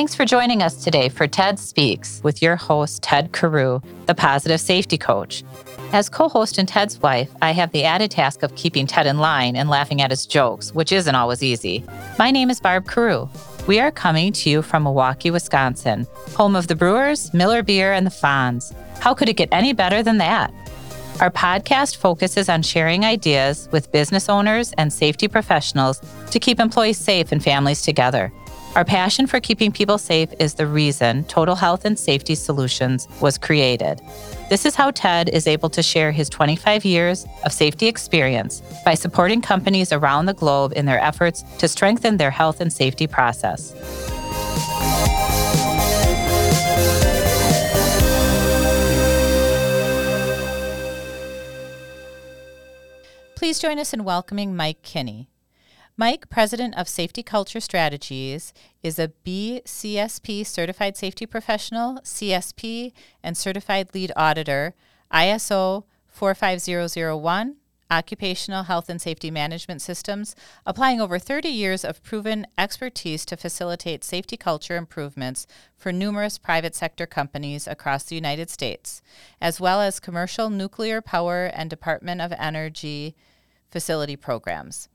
Thanks for joining us today for TED Speaks with your host, Ted Carew, the positive safety coach. As co host and Ted's wife, I have the added task of keeping Ted in line and laughing at his jokes, which isn't always easy. My name is Barb Carew. We are coming to you from Milwaukee, Wisconsin, home of the Brewers, Miller Beer, and the Fonz. How could it get any better than that? Our podcast focuses on sharing ideas with business owners and safety professionals to keep employees safe and families together. Our passion for keeping people safe is the reason Total Health and Safety Solutions was created. This is how TED is able to share his 25 years of safety experience by supporting companies around the globe in their efforts to strengthen their health and safety process. Please join us in welcoming Mike Kinney. Mike, president of Safety Culture Strategies, is a BCSP certified safety professional, CSP, and certified lead auditor, ISO 45001, occupational health and safety management systems, applying over 30 years of proven expertise to facilitate safety culture improvements for numerous private sector companies across the United States, as well as commercial nuclear power and Department of Energy facility programs.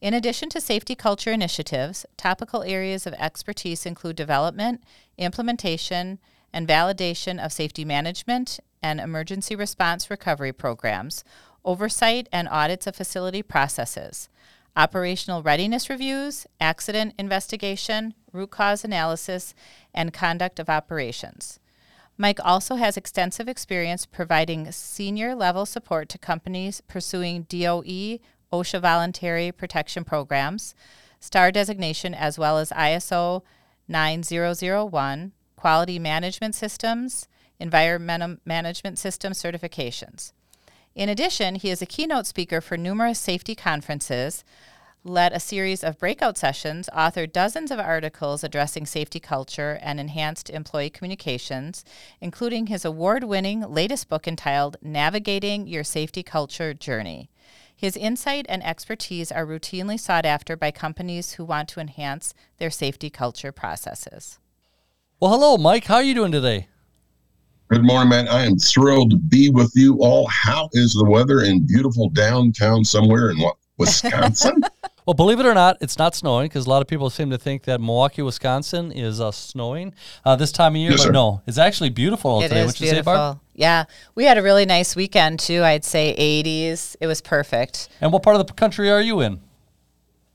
In addition to safety culture initiatives, topical areas of expertise include development, implementation, and validation of safety management and emergency response recovery programs, oversight and audits of facility processes, operational readiness reviews, accident investigation, root cause analysis, and conduct of operations. Mike also has extensive experience providing senior level support to companies pursuing DOE OSHA voluntary protection programs, STAR designation, as well as ISO 9001, quality management systems, environmental management system certifications. In addition, he is a keynote speaker for numerous safety conferences, led a series of breakout sessions, authored dozens of articles addressing safety culture and enhanced employee communications, including his award winning latest book entitled Navigating Your Safety Culture Journey. His insight and expertise are routinely sought after by companies who want to enhance their safety culture processes. Well, hello, Mike. How are you doing today? Good morning, man. I am thrilled to be with you all. How is the weather in beautiful downtown somewhere in what, Wisconsin? Well, believe it or not, it's not snowing because a lot of people seem to think that Milwaukee, Wisconsin is uh, snowing uh, this time of year. Yes, but sir. no, it's actually beautiful It today. is What you say, beautiful. Barb? Yeah, we had a really nice weekend too. I'd say 80s. It was perfect. And what part of the country are you in?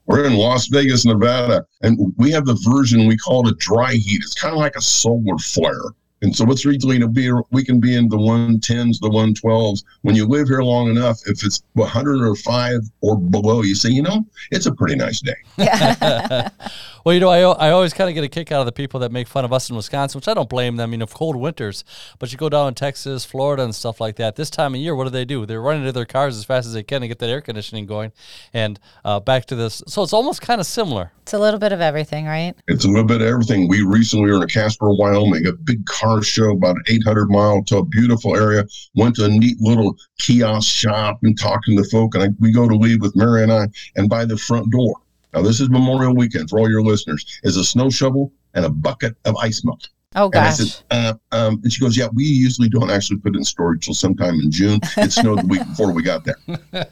We're in Las Vegas, Nevada, and we have the version we call it dry heat. It's kind of like a solar flare. And so it's usually to be we can be in the 110s, the 112s. When you live here long enough, if it's 105 or below, you say, you know, it's a pretty nice day. Well, you know, I, I always kind of get a kick out of the people that make fun of us in Wisconsin, which I don't blame them. You know, cold winters, but you go down in Texas, Florida, and stuff like that. This time of year, what do they do? They're running to their cars as fast as they can to get that air conditioning going, and uh, back to this. So it's almost kind of similar. It's a little bit of everything, right? It's a little bit of everything. We recently were in Casper, Wyoming, a big car show, about 800 mile to a beautiful area. Went to a neat little kiosk shop and talking to folk. And I, we go to leave with Mary and I, and by the front door. Now, this is Memorial Weekend for all your listeners, is a snow shovel and a bucket of ice melt. Oh And gosh. said, uh, um, and she goes, yeah, we usually don't actually put it in storage till sometime in June. It snowed the week before we got there.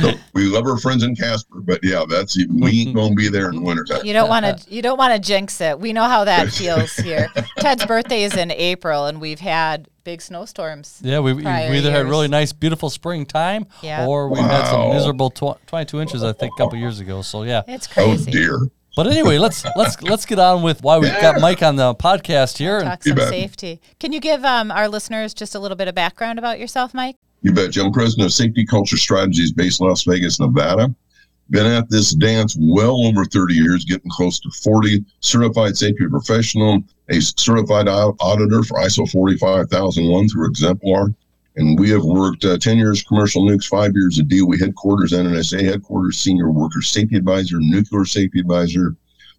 So we love our friends in Casper, but yeah, that's we ain't gonna be there in the wintertime. You don't want to. You don't want to jinx it. We know how that feels here. Ted's birthday is in April, and we've had big snowstorms. Yeah, we, we prior either had really nice, beautiful springtime, Yeah. or we had some miserable tw- 22 inches, I think, a couple years ago. So yeah. It's crazy. Oh dear. But anyway, let's let's let's get on with why we've got Mike on the podcast here. And Talk some safety. Can you give um, our listeners just a little bit of background about yourself, Mike? You bet. I'm president of Safety Culture Strategies based in Las Vegas, Nevada. Been at this dance well over 30 years, getting close to 40. Certified safety professional, a certified auditor for ISO 45001 through Exemplar. And we have worked uh, 10 years commercial nukes, five years at DOE headquarters, NNSA headquarters, senior worker safety advisor, nuclear safety advisor,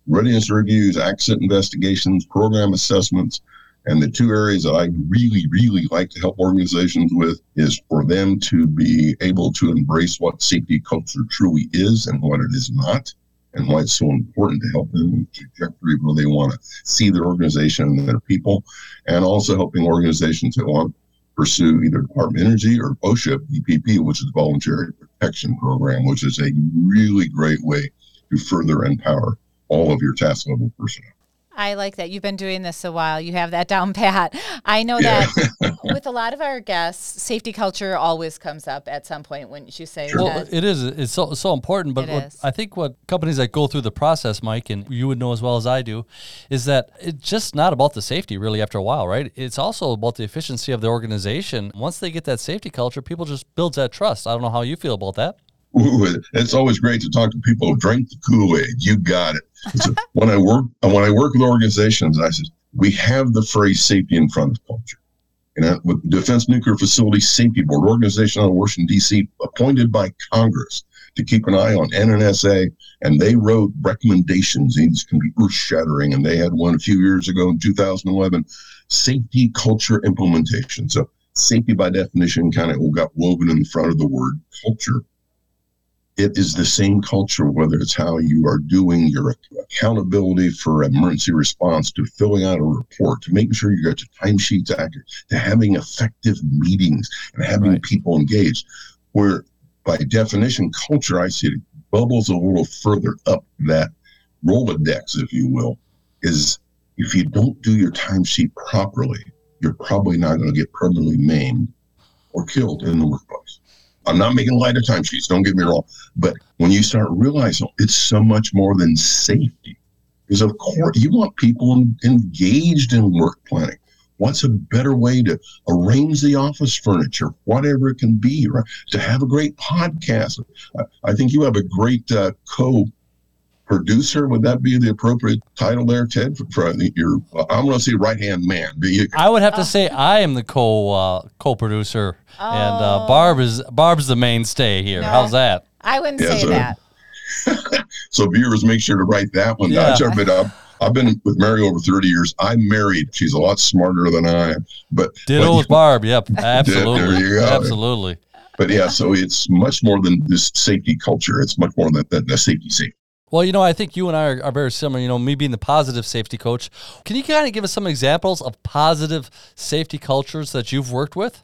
readiness reviews, accident investigations, program assessments, and the two areas that I really, really like to help organizations with is for them to be able to embrace what safety culture truly is and what it is not, and why it's so important to help them in the trajectory where they want to see their organization and their people, and also helping organizations that want to pursue either Department of Energy or OSHA VPP, which is the Voluntary Protection Program, which is a really great way to further empower all of your task level personnel. I like that. You've been doing this a while. You have that down pat. I know Yeah. that with a lot of our guests, safety culture always comes up at some point, wouldn't you say? Well, it is. It's so so important. But what. I think what companies that go through the process, Mike, and you would know as well as I do, is that it's just not about the safety really. After a while, right? It's also about the efficiency of the organization. Once they get that safety culture, people just builds that trust. I don't know how you feel about that. Ooh, it's always great to talk to people who drink the Kool-Aid. You got it. So when I work when I work with organizations, I said we have the phrase safety in front of culture. And that- with Defense Nuclear Facility Safety Board, organization out of Washington D.C., appointed by Congress to keep an eye on NNSA, and they wrote recommendations. These can be earth-shattering, and they had one a few years ago in 2011. Safety culture implementation. So safety, by definition, kind of got woven in front of the word culture it is the same culture, whether it's how you are doing your accountability for emergency response, to filling out a report, to making sure you got your timesheets accurate, to having effective meetings and having Right. people engaged. Where by definition, culture, I see it bubbles a little further up that Rolodex, if you will, is if you don't do your timesheet properly, you're probably not going to get permanently maimed or killed in the workplace. I'm not making light of time timesheets, don't get me wrong. But when you start realizing it's so much more than safety, because of course you want people engaged in work planning. What's a better way to arrange the office furniture, whatever it can be, right? To have a great podcast. I, I think you have a great uh, co producer. Would that be the appropriate title there, Ted? For, for your, I'm going to say right hand man. But you, I would have to say I am the co uh, co producer, and uh, Oh. Barb is Barb's the mainstay here. No. How's that? I wouldn't Yes, say sir. that. So viewers, make sure to write that one Yeah. down. But I've, I've been with Mary over 30 years. I'm married. She's a lot smarter than I am. But Ditto but, with Barb. Yep, absolutely, you go. absolutely. but yeah, so it's much more than this safety culture. It's much more than, than the safety safety. Well, you know, I think you and I are, are very similar. You know, me being the positive safety coach. Can you kind of give us some examples of positive safety cultures that you've worked with?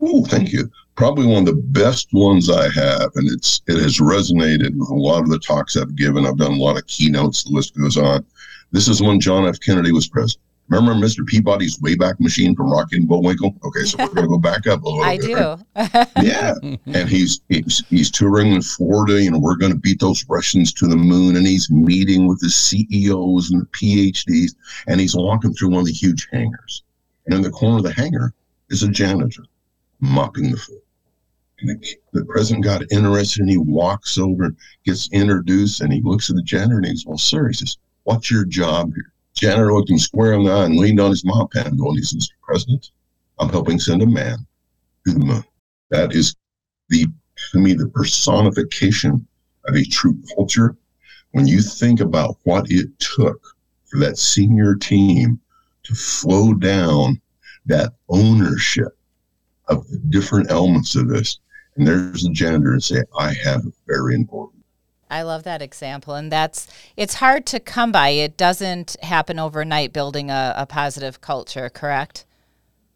Oh, thank you. Probably one of the best ones I have, and it's it has resonated with a lot of the talks I've given. I've done a lot of keynotes. The list goes on. This is when John F. Kennedy was president. Remember Mr. Peabody's Wayback Machine from Rocky and Bullwinkle? Okay, so we're going to go back up a little I bit. right? do. Yeah, and he's, he's he's touring in Florida. You know, we're going to beat those Russians to the moon, and he's meeting with the CEOs and the PhDs, and he's walking through one of the huge hangars, and in the corner of the hangar is a janitor mopping the floor. And the, the president got interested, and he walks over, gets introduced, and he looks at the janitor, and he goes, "Well, sir," he says, "What's your job here?" Janitor looked him square in the eye and leaned on his mop handle, and he says, "Mr. President, I'm helping send a man to the moon." That is the to me the personification of a true culture. When you think about what it took for that senior team to flow down that ownership of the different elements of this, and there's the janitor and say, I have a very important. I love that example. And that's, it's hard to come by. It doesn't happen overnight building a, a positive culture, correct?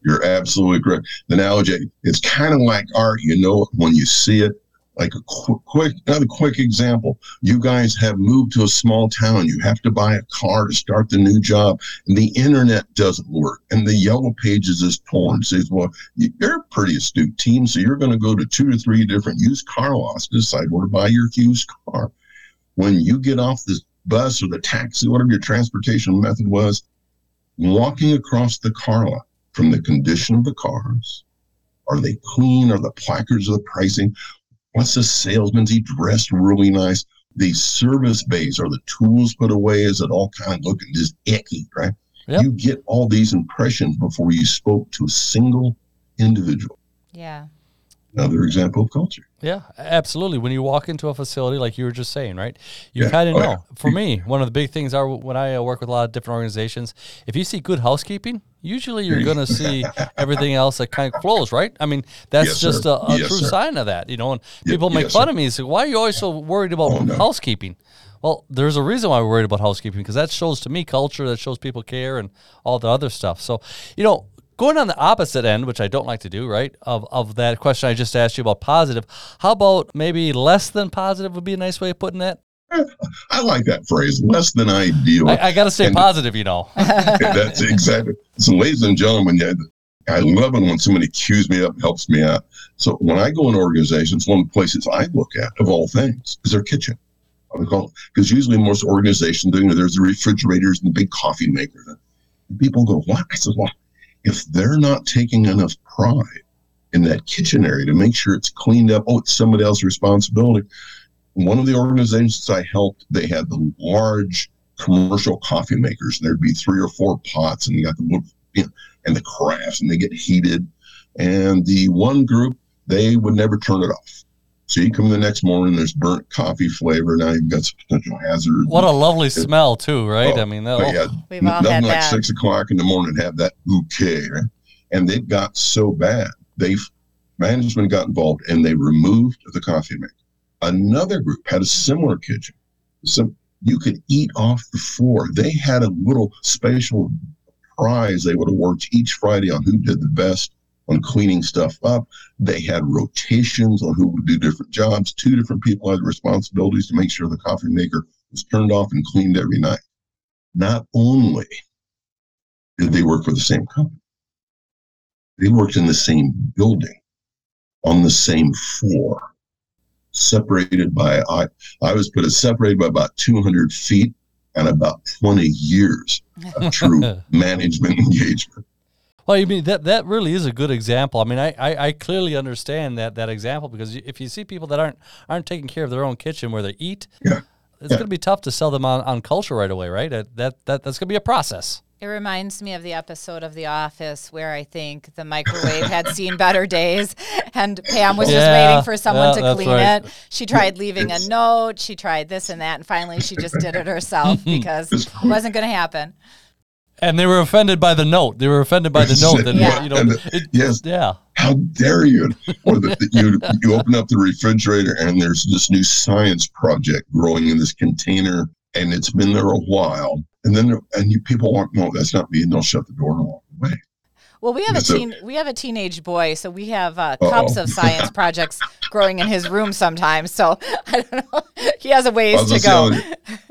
You're absolutely correct. The analogy, it's kind of like art. You know, it when you see it, like a quick, quick, another quick example. You guys have moved to a small town. You have to buy a car to start the new job, and the internet doesn't work, and the yellow pages is torn. Says, well, you're a pretty astute team, so you're going to go to two or three different used car lots to decide where to buy your used car. When you get off the bus or the taxi, whatever your transportation method was, walking across the car lot from the condition of the cars. Are they clean? Are the placards of the pricing? What's the salesman's? he dressed really nice? The service base are the tools put away? Is it all kind of looking just icky, right? Yep. You get all these impressions before you spoke to a single individual. Yeah. Another example of culture. Yeah, absolutely. When you walk into a facility, like you were just saying, right? You yeah. kind of oh, know. Yeah. For me, one of the big things are when I uh, work with a lot of different organizations, if you see good housekeeping, usually you're going to see everything else that kind of flows, right? I mean, that's yes, just a, a yes, true sir. sign of that, you know. And people make yes, fun sir. of me and say, "Why are you always so worried about oh, no. housekeeping?" Well, there's a reason why we're worried about housekeeping because that shows to me culture, that shows people care, and all the other stuff. So, you know, Going on the opposite end, which I don't like to do, right? Of of that question I just asked you about positive. How about maybe less than positive would be a nice way of putting that? I like that phrase, less than ideal. I, I got to stay and positive, you know. that's exactly. So, ladies and gentlemen, I love it when somebody cues me up, helps me out. So when I go in organizations, one of the places I look at, of all things, is their kitchen. Because usually most organizations, you know, there's the refrigerators and the big coffee makers. And people go, what? I said, well, if they're not taking enough pride in that kitchen area to make sure it's cleaned up, oh, it's somebody else's responsibility. One of the organizations I helped, they had the large commercial coffee makers, and there'd be three or four pots, and you got the you know, and the crafts, and they get heated. And the one group, they would never turn it off. So you come the next morning, there's burnt coffee flavor. Now you've got some potential hazards. What a lovely it, smell, too, right? Oh, I mean, that, oh, oh. yeah, we've all nothing had like that. six o'clock in the morning have that bouquet, right? And it got so bad, they management got involved and they removed the coffee maker. Another group had a similar kitchen. So you could eat off the floor. They had a little special prize they would worked each Friday on who did the best on cleaning stuff up. They had rotations on who would do different jobs. Two different people had responsibilities to make sure the coffee maker was turned off and cleaned every night. Not only did they work for the same company, they worked in the same building on the same floor, separated by, I, I was put as separated by about 200 feet and about 20 years of true management engagement. Well, you mean that that really is a good example. I mean, I, I, I, clearly understand that that example because if you see people that aren't aren't taking care of their own kitchen where they eat, yeah. it's yeah. going to be tough to sell them on, on culture right away, right? That, that that that's going to be a process. It reminds me of the episode of The Office where I think the microwave had seen better days and Pam was yeah, just waiting for someone yeah, to clean right. it. She tried leaving a note, she tried this and that, and finally she just did it herself because it wasn't going to happen. And they were offended by the note. They were offended by the note. That, yeah. You know, it, yes. Yeah. How dare you? Or the, you you open up the refrigerator and there's this new science project growing in this container, and it's been there a while. And then and you people want no, that's not me, and they'll shut the door and walk away. Well, we have a teen, we have a teenage boy, so we have uh, cups of science projects growing in his room sometimes. So I don't know. He has a ways to go.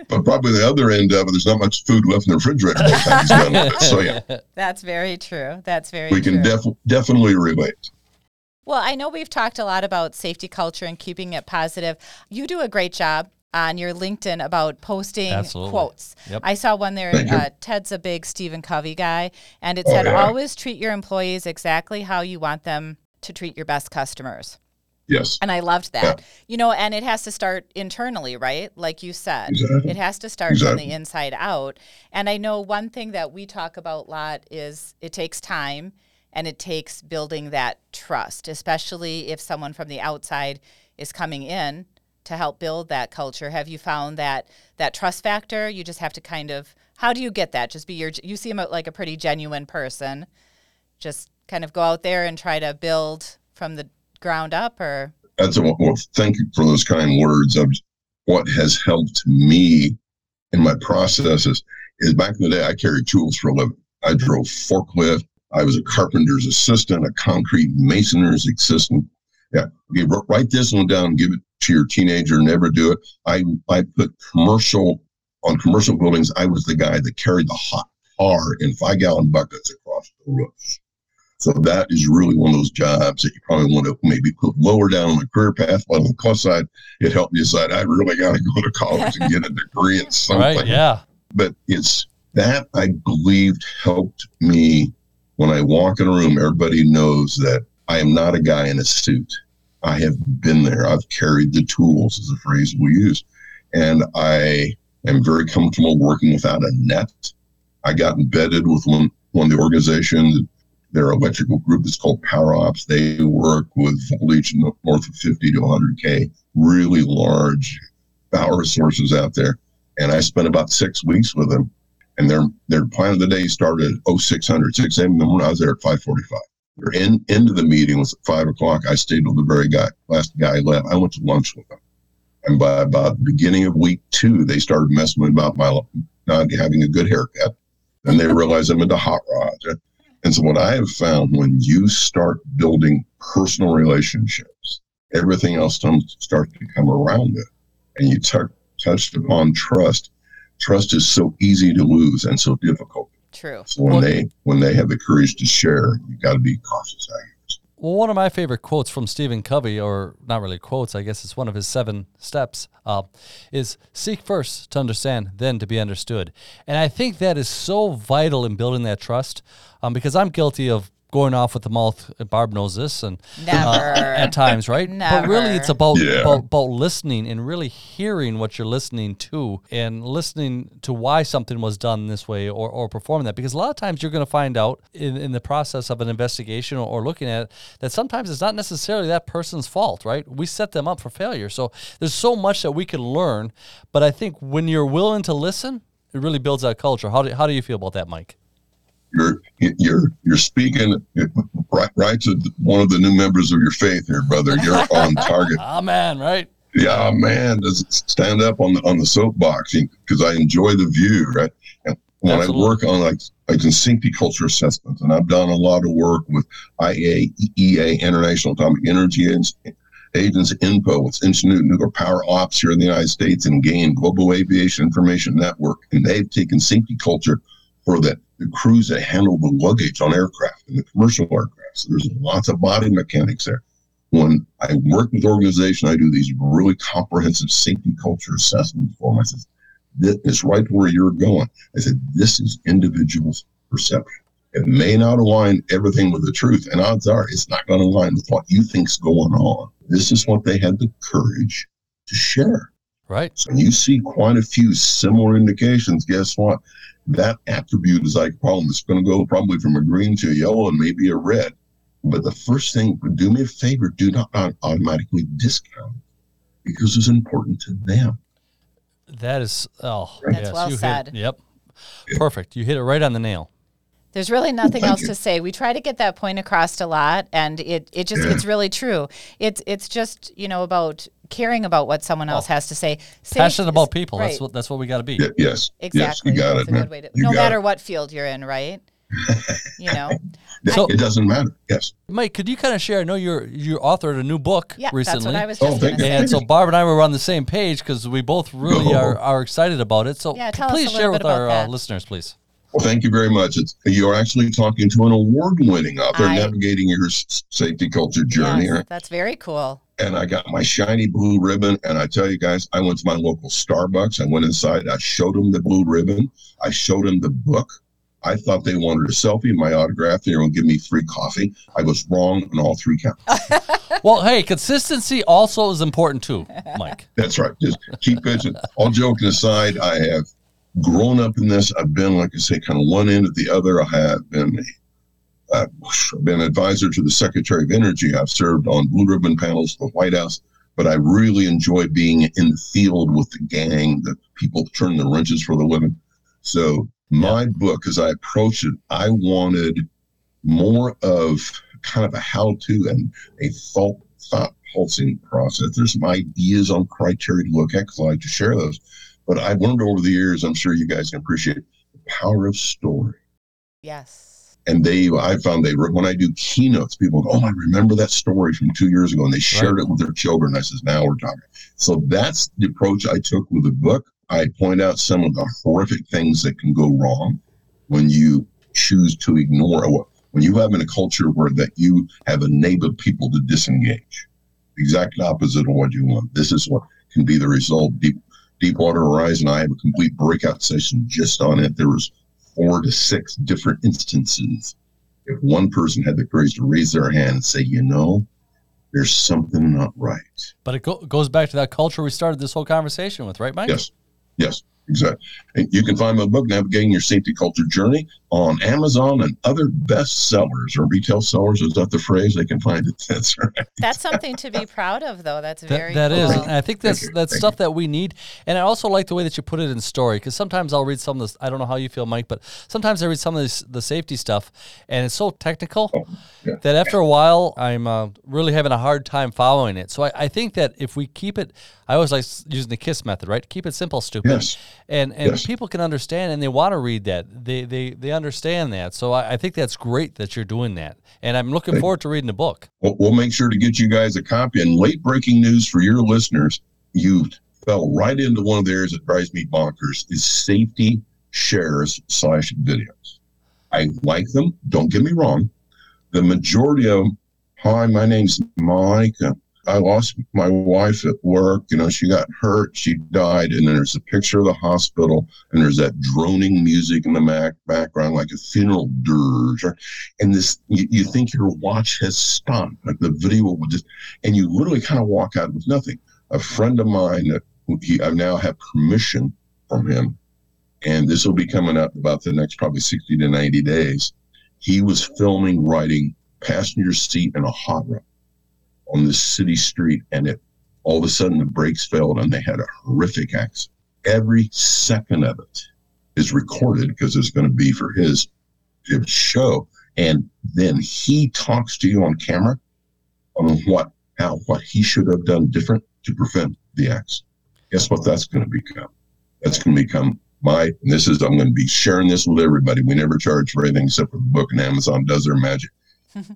but probably the other end of it, there's not much food left in the refrigerator. so yeah, that's very true. That's very. We can def- definitely relate. Well, I know we've talked a lot about safety culture and keeping it positive. You do a great job on your LinkedIn about posting Absolutely. quotes. Yep. I saw one there. Uh, Ted's a big Stephen Covey guy, and it oh, said, yeah. "Always treat your employees exactly how you want them to treat your best customers." Yes. And I loved that. Yeah. You know, and it has to start internally, right? Like you said, exactly. it has to start exactly. from the inside out. And I know one thing that we talk about a lot is it takes time and it takes building that trust, especially if someone from the outside is coming in to help build that culture. Have you found that that trust factor? You just have to kind of how do you get that? Just be your you seem like a pretty genuine person. Just kind of go out there and try to build from the ground up or that's a well thank you for those kind words i what has helped me in my processes is back in the day, I carried tools for a living. I drove forklift. I was a carpenter's assistant, a concrete mason's assistant. Yeah. Okay, write this one down, give it to your teenager, never do it. I, I put commercial on commercial buildings. I was the guy that carried the hot tar in five gallon buckets across the roofs. So that is really one of those jobs that you probably want to maybe put lower down on the career path. But on the plus side, it helped me decide I really got to go to college and get a degree in something. Right, yeah. But it's that I believed helped me when I walk in a room. Everybody knows that I am not a guy in a suit. I have been there. I've carried the tools, is a phrase we use. And I am very comfortable working without a net. I got embedded with one, one of the organizations, their electrical group that's called Power Ops. They work with voltage north of 50 to 100K, really large power sources out there. And I spent about six weeks with them. And their their plan of the day started at 0600, 6 a.m. in the morning. I was there at 545. Their in, of the meeting was at 5 o'clock. I stayed till the very guy, last guy left. I went to lunch with them. And by about beginning of week two, they started messing with about my not having a good haircut. And they realized I'm into hot rods. And so what I have found when you start building personal relationships, everything else starts to come around it. And you t- touched upon trust. Trust is so easy to lose and so difficult. True. So when well, they when they have the courage to share, you got to be cautious. I guess. Well, one of my favorite quotes from Stephen Covey, or not really quotes, I guess it's one of his seven steps, uh, is seek first to understand, then to be understood. And I think that is so vital in building that trust um, because I'm guilty of going off with the mouth. Barb knows this, and uh, at times, right? Never. But really, it's about, yeah. about, about listening and really hearing what you're listening to, and listening to why something was done this way or, or performing that. Because a lot of times you're going to find out in, in the process of an investigation or, or looking at it that sometimes it's not necessarily that person's fault, right? We set them up for failure. So there's so much that we can learn. But I think when you're willing to listen, it really builds that culture. How do, how do you feel about that, Mike? You're you're you're speaking right, right to one of the new members of your faith here, brother. You're on target. oh man, right? Yeah, man. Does stand up on the on the soapbox because I enjoy the view, right? And when Absolutely. I work on like like safety culture assessments, and I've done a lot of work with IAEA, International Atomic Energy Agency, INPO, it's Institute Nuclear Power Ops here in the United States, and GAIN, Global Aviation Information Network, and they've taken safety culture for the, the crews that handle the luggage on aircraft and the commercial aircraft. So there's lots of body mechanics there. When I work with organization, I do these really comprehensive safety culture assessments for them. I said, this is right where you're going. I said, this is individual's perception. It may not align everything with the truth, and odds are it's not going to align with what you think's going on. This is what they had the courage to share. Right. So you see quite a few similar indications. Guess what? That attribute is like a problem. It's going to go probably from a green to a yellow and maybe a red. But the first thing, do me a favor, do not automatically discount because it's important to them. That is, oh, That's yes, well said. Hit, yep. Yeah. Perfect. You hit it right on the nail. There's really nothing else you. to say. We try to get that point across a lot, and it, it just yeah. it's really true. It's it's just you know about caring about what someone else oh. has to say. say Passionate about people. Right. That's what that's what we got to be. Yeah, yes, exactly. Yes, you got that's it. A good way to, no matter it. what field you're in, right? you know, so it doesn't matter. Yes, Mike, could you kind of share? I know you're you authored a new book yeah, recently. That's what I was just oh, and so Barb and I were on the same page because we both really oh. are, are excited about it. So yeah, please share with our uh, listeners, please. Well, thank you very much. It's, you're actually talking to an award-winning author, I, navigating your safety culture journey. Yes, that's very cool. And I got my shiny blue ribbon, and I tell you guys, I went to my local Starbucks. I went inside. I showed them the blue ribbon. I showed them the book. I thought they wanted a selfie, my autograph. And they were going to give me free coffee. I was wrong on all three counts. well, hey, consistency also is important too, Mike. That's right. Just keep pitching. All joking aside, I have grown up in this. I've been, like I say, kind of one end of the other. I have been uh, been advisor to the Secretary of Energy. I've served on blue ribbon panels for the White House, but I really enjoy being in the field with the gang, the people turn the wrenches for the living. So my yeah. book, as I approached it, I wanted more of kind of a how-to and a thought thought pulsing process. There's some ideas on criteria to look at because I like to share those. But I've learned over the years, I'm sure you guys can appreciate the power of story. Yes. And they, I found they, when I do keynotes, people go, Oh, I remember that story from two years ago. And they shared it with their children. I says, Now we're talking. So that's the approach I took with the book. I point out some of the horrific things that can go wrong when you choose to ignore when you have in a culture where that you have enabled people to disengage. The exact opposite of what you want. This is what can be the result. Deep Deepwater Horizon, I have a complete breakout session just on it. There was four to six different instances. If one person had the courage to raise their hand and say, you know, there's something not right. But it go- goes back to that culture we started this whole conversation with, right, Mike? Yes. Yes. Exactly. And you can find my book, Navigating Your Safety Culture Journey, on Amazon and other bestsellers or retail sellers. Is that the phrase? They can find it. That's right. That's something to be proud of, though. That's very that, that cool. is. And I think that's that's Thank stuff that we need. And I also like the way that you put it in story because sometimes I'll read some of this. I don't know how you feel, Mike, but sometimes I read some of this, the safety stuff, and it's so technical Oh, yeah. that after a while I'm uh, really having a hard time following it. So I, I think that if we keep it, I always like using the KISS method, right? Keep it simple, stupid. Yes. And and Yes. people can understand and they want to read that. They they they understand that. So I, I think that's great that you're doing that. And I'm looking forward to reading the book. We'll, we'll make sure to get you guys a copy. And late breaking news for your listeners, you fell right into one of the areas that drives me bonkers is safety shares slash videos. I like them. Don't get me wrong. The majority of them, hi, my name's Mike. I lost my wife at work. You know, she got hurt. She died. And then there's a picture of the hospital and there's that droning music in the back, background, like a funeral dirge. And this, you, you think your watch has stopped. Like the video just, and you literally kind of walk out with nothing. A friend of mine that he, I now have permission from him, and this will be coming up about the next probably 60 to 90 days. He was filming riding passenger seat in a hot rod on this city street, and it all of a sudden the brakes failed and they had a horrific accident. Every second of it is recorded because it's going to be for his, show. And then he talks to you on camera on what how what he should have done different to prevent the accident. Guess what that's going to become? That's going to become my and this is I'm going to be sharing this with everybody. We never charge for anything except for the book, and Amazon does their magic.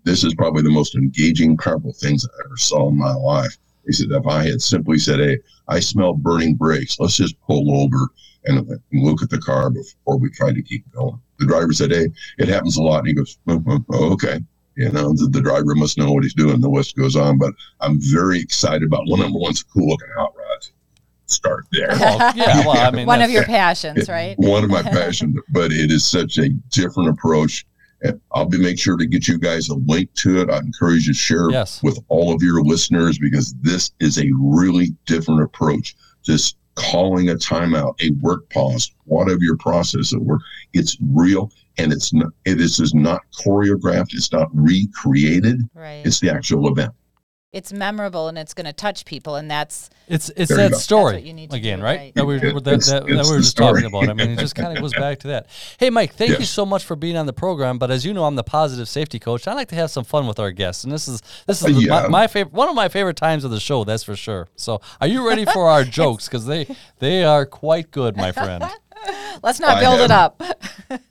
This is probably the most engaging, powerful things I ever saw in my life. He said, if I had simply said, "Hey, I smell burning brakes. Let's just pull over and and look at the car before we try to keep going." The driver said, "Hey, it happens a lot." And he goes, "Oh, oh, oh, "Okay." You know, the, the driver must know what he's doing. The list goes on, but I'm very excited about one number one's a cool looking hot rod. Start there. Well, yeah, well, I mean, One of your passions, right? One of my passions, but it is such a different approach. And I'll be make sure to get you guys a link to it. I encourage you to share Yes. with all of your listeners because this is a really different approach. Just calling a timeout, a work pause, whatever your process at work, it's real and it's not. It is is not choreographed. It's not recreated. Right. It's the actual event. It's memorable and it's going to touch people, and that's It's it's that go. story That's what you need to again, do, right? right. That we, It- that, that, that we it's were the just talking about. I mean, it just kind of goes back to that. Hey, Mike, thank you so much for being on the program. But as you know, I'm the positive safety coach. I like to have some fun with our guests, and this is this is Uh, yeah. my, my favorite one of my favorite times of the show. That's for sure. So, are you ready for our jokes? Because they they are quite good, my friend. let's not I build it up.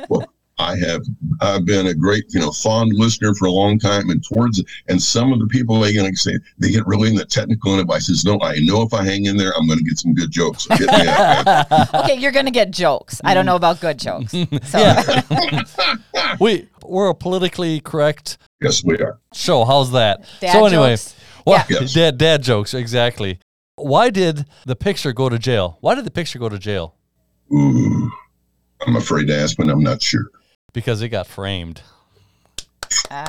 Well, I have I've been a great, you know, fond listener for a long time and towards and some of the people they gonna say they get really in the technical and advice says, No, I know if I hang in there, I'm gonna get some good jokes. So hit me up, okay, you're going to get jokes. I don't mm. know about good jokes. So Yeah. we we're a politically correct yes, we are. show. How's that? Dad so anyway, jokes? well, Yeah. Yes. dad dad jokes exactly. Why did the picture go to jail? Why did the picture go to jail? Ooh. I'm afraid to ask, but I'm not sure. Because it got framed.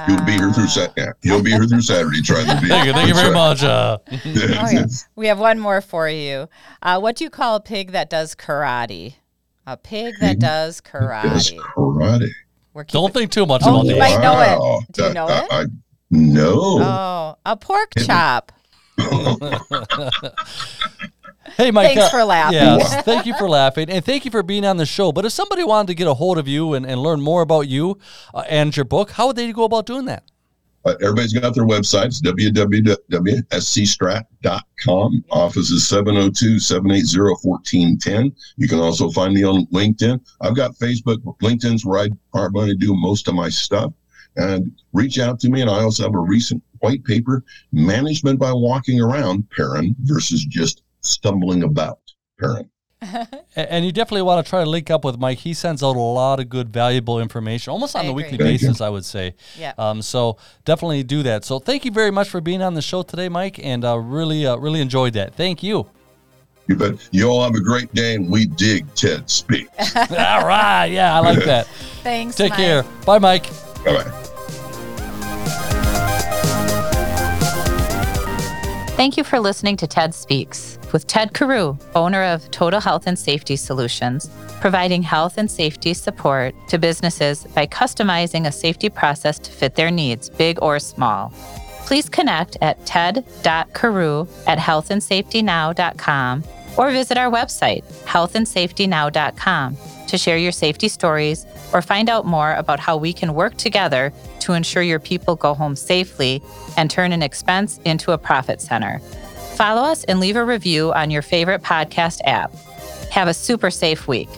You'll be here through. Saturday. You'll be here through Saturday trying to be. Thank you, thank you very much. Uh, Okay, we have one more for you. Uh, what do you call a pig that does karate? A pig that Pig does It's karate. karate. Keeping, don't think too much Oh, about you this. might know it. Wow. Do you That- know I- it? I- no. oh, a pork chop. Hey, Mike. Thanks uh, for laughing. Yes, thank you for laughing, and thank you for being on the show. But if somebody wanted to get a hold of you and, and learn more about you uh, and your book, how would they go about doing that? Uh, everybody's got their websites, www.scstrat.com. Office is 702-780-1410. You can also find me on LinkedIn. I've got Facebook. LinkedIn's where I primarily do most of my stuff. And reach out to me. And I also have a recent white paper, Management by Walking Around, Perrin versus just stumbling about, Perrin. and you definitely want to try to link up with Mike. He sends out a lot of good, valuable information, almost on I a agree. weekly Thank basis, I would say. Yeah. Um, so definitely do that. So thank you very much for being on the show today, Mike, and uh, really, uh, really enjoyed that. Thank you. You bet. You all have a great day, and we dig Ted Speak. all right. Yeah, I like that. Thanks. Take Mike. care. Bye, Mike. Bye bye. Thank you for listening to TED Speaks with Ted Carew, owner of Total Health and Safety Solutions, providing health and safety support to businesses by customizing a safety process to fit their needs, big or small. Please connect at ted.carew at healthandsafetynow.com or visit our website, healthandsafetynow.com, to share your safety stories or find out more about how we can work together to ensure your people go home safely and turn an expense into a profit center. Follow us and leave a review on your favorite podcast app. Have a super safe week.